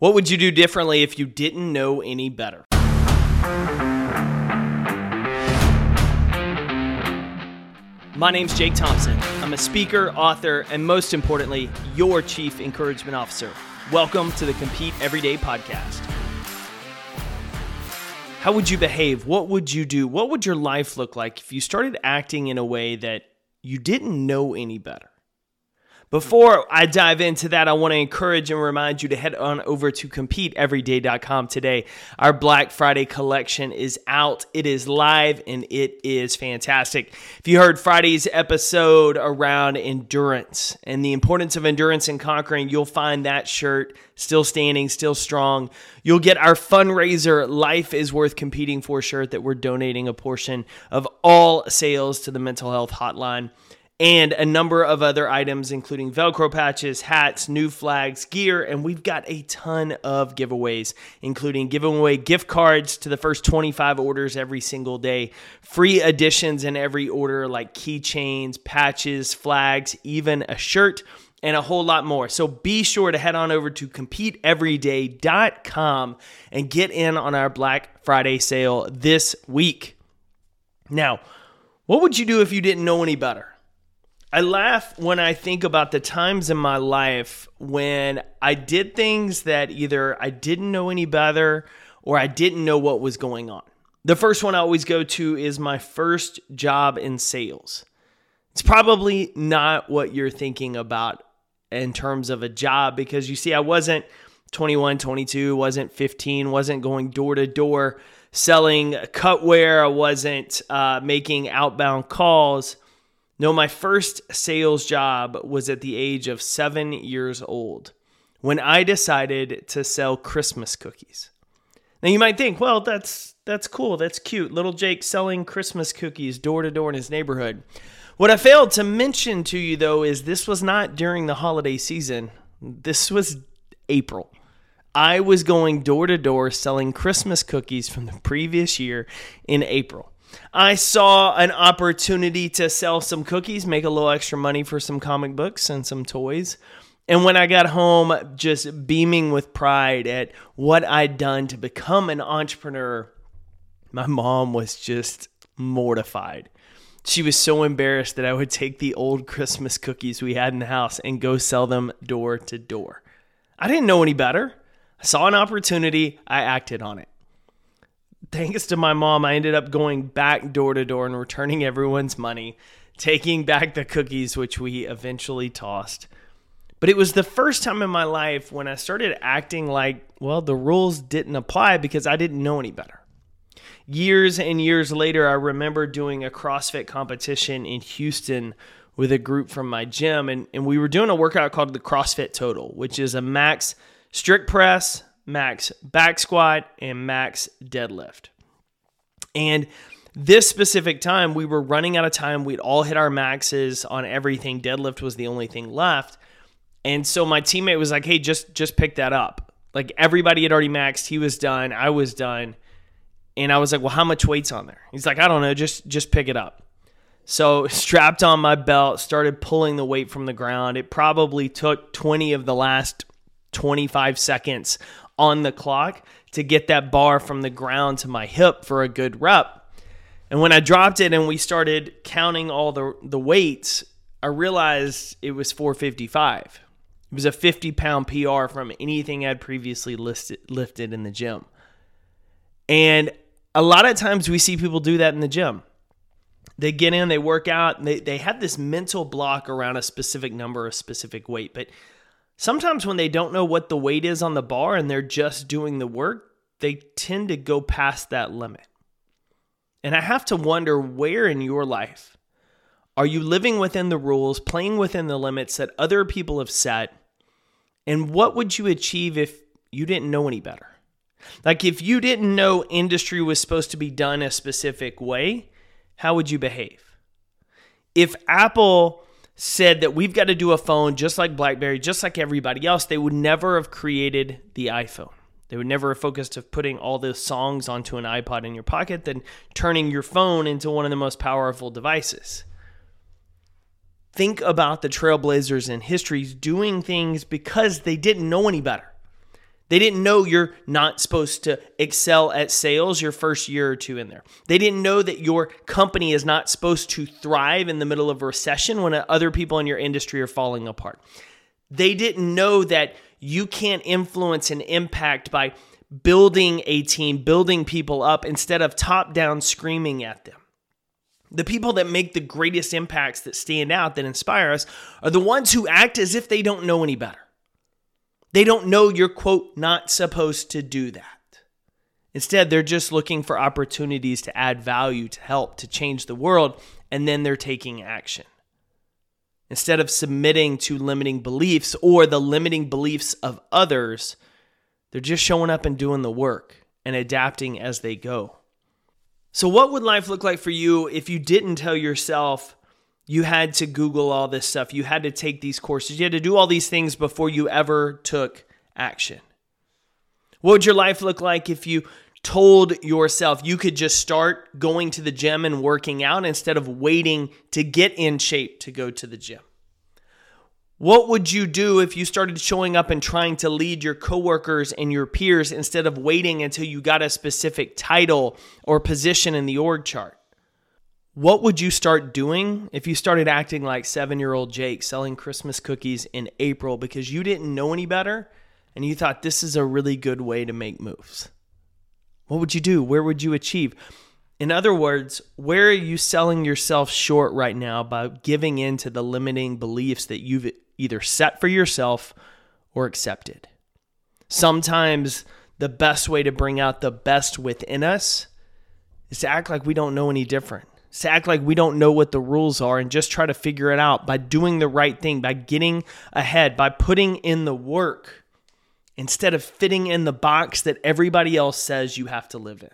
What would you do differently if you didn't know any better? My name's Jake Thompson. I'm a speaker, author, and most importantly, your chief encouragement officer. Welcome to the Compete Everyday podcast. How would you behave? What would you do? What would your life look like if you started acting in a way that you didn't know any better? Before I dive into that, I want to encourage and remind you to head on over to competeeveryday.com today. Our Black Friday collection is out, it is live, and it is fantastic. If you heard Friday's episode around endurance and the importance of endurance and conquering, you'll find that shirt still standing, still strong. You'll get our fundraiser, Life is Worth Competing For shirt that we're donating a portion of all sales to the mental health hotline and a number of other items, including Velcro patches, hats, new flags, gear, and we've got a ton of giveaways, including giving away gift cards to the first 25 orders every single day, free additions in every order like keychains, patches, flags, even a shirt. And a whole lot more. So be sure to head on over to competeeveryday.com and get in on our Black Friday sale this week. Now, what would you do if you didn't know any better? I laugh when I think about the times in my life when I did things that either I didn't know any better or I didn't know what was going on. The first one I always go to is my first job in sales. It's probably not what you're thinking about in terms of a job because you see, I wasn't 21, 22, wasn't 15, wasn't going door to door selling cutware, I wasn't uh, making outbound calls. No, my first sales job was at the age of seven years old when I decided to sell Christmas cookies. Now you might think, well, that's that's cool, that's cute. Little Jake selling Christmas cookies door to door in his neighborhood. What I failed to mention to you though is this was not during the holiday season. This was April. I was going door to door selling Christmas cookies from the previous year in April. I saw an opportunity to sell some cookies, make a little extra money for some comic books and some toys. And when I got home, just beaming with pride at what I'd done to become an entrepreneur, my mom was just mortified. She was so embarrassed that I would take the old Christmas cookies we had in the house and go sell them door to door. I didn't know any better. I saw an opportunity, I acted on it thanks to my mom, I ended up going back door to door and returning everyone's money, taking back the cookies, which we eventually tossed. But it was the first time in my life when I started acting like, well, the rules didn't apply because I didn't know any better. Years and years later, I remember doing a CrossFit competition in Houston with a group from my gym, and, and we were doing a workout called the CrossFit Total, which is a max strict press, max back squat, and max deadlift. And this specific time, we were running out of time. We'd all hit our maxes on everything. Deadlift was the only thing left. And so my teammate was like, "Hey, just just pick that up." Like everybody had already maxed. He was done. I was done. And I was like, "Well, how much weight's on there?" He's like, "I don't know. Just just pick it up." So strapped on my belt, started pulling the weight from the ground. It probably took 20 of the last 25 seconds on the clock to get that bar from the ground to my hip for a good rep. And when I dropped it and we started counting all the, the weights, I realized it was 455. It was a 50 pound PR from anything I'd previously listed, lifted in the gym. And a lot of times we see people do that in the gym. They get in, they work out, they, they have this mental block around a specific number, a specific weight. But Sometimes when they don't know what the weight is on the bar and they're just doing the work, they tend to go past that limit. And I have to wonder where in your life are you living within the rules, playing within the limits that other people have set? And what would you achieve if you didn't know any better? Like if you didn't know industry was supposed to be done a specific way, how would you behave? If Apple said that we've got to do a phone just like BlackBerry, just like everybody else, they would never have created the iPhone. They would never have focused of putting all those songs onto an iPod in your pocket, then turning your phone into one of the most powerful devices. Think about the trailblazers in history doing things because they didn't know any better. They didn't know you're not supposed to excel at sales your first year or two in there. They didn't know that your company is not supposed to thrive in the middle of a recession when other people in your industry are falling apart. They didn't know that you can't influence and impact by building a team, building people up instead of top down screaming at them. The people that make the greatest impacts that stand out, that inspire us, are the ones who act as if they don't know any better. They don't know you're, quote, not supposed to do that. Instead, they're just looking for opportunities to add value, to help, to change the world, and then they're taking action. Instead of submitting to limiting beliefs or the limiting beliefs of others, they're just showing up and doing the work and adapting as they go. So, what would life look like for you if you didn't tell yourself you had to Google all this stuff. You had to take these courses. You had to do all these things before you ever took action. What would your life look like if you told yourself you could just start going to the gym and working out instead of waiting to get in shape to go to the gym? What would you do if you started showing up and trying to lead your coworkers and your peers instead of waiting until you got a specific title or position in the org chart? What would you start doing if you started acting like seven year old Jake selling Christmas cookies in April because you didn't know any better and you thought this is a really good way to make moves? What would you do? Where would you achieve? In other words, where are you selling yourself short right now by giving in to the limiting beliefs that you've either set for yourself or accepted? Sometimes the best way to bring out the best within us is to act like we don't know any different to act like we don't know what the rules are and just try to figure it out by doing the right thing, by getting ahead, by putting in the work instead of fitting in the box that everybody else says you have to live in.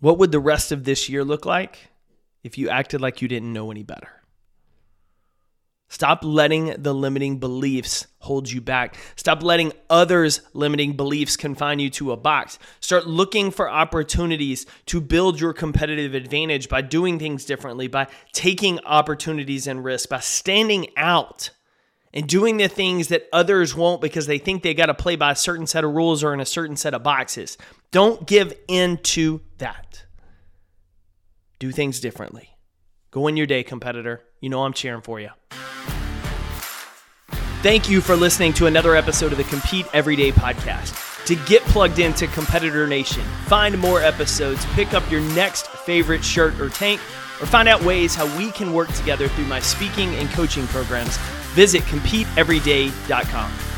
What would the rest of this year look like if you acted like you didn't know any better? Stop letting the limiting beliefs hold you back. Stop letting others' limiting beliefs confine you to a box. Start looking for opportunities to build your competitive advantage by doing things differently, by taking opportunities and risks, by standing out and doing the things that others won't because they think they got to play by a certain set of rules or in a certain set of boxes. Don't give in to that. Do things differently. Go in your day, competitor. You know I'm cheering for you. Thank you for listening to another episode of the Compete Everyday podcast. To get plugged into Competitor Nation, find more episodes, pick up your next favorite shirt or tank, or find out ways how we can work together through my speaking and coaching programs, visit CompeteEveryday.com.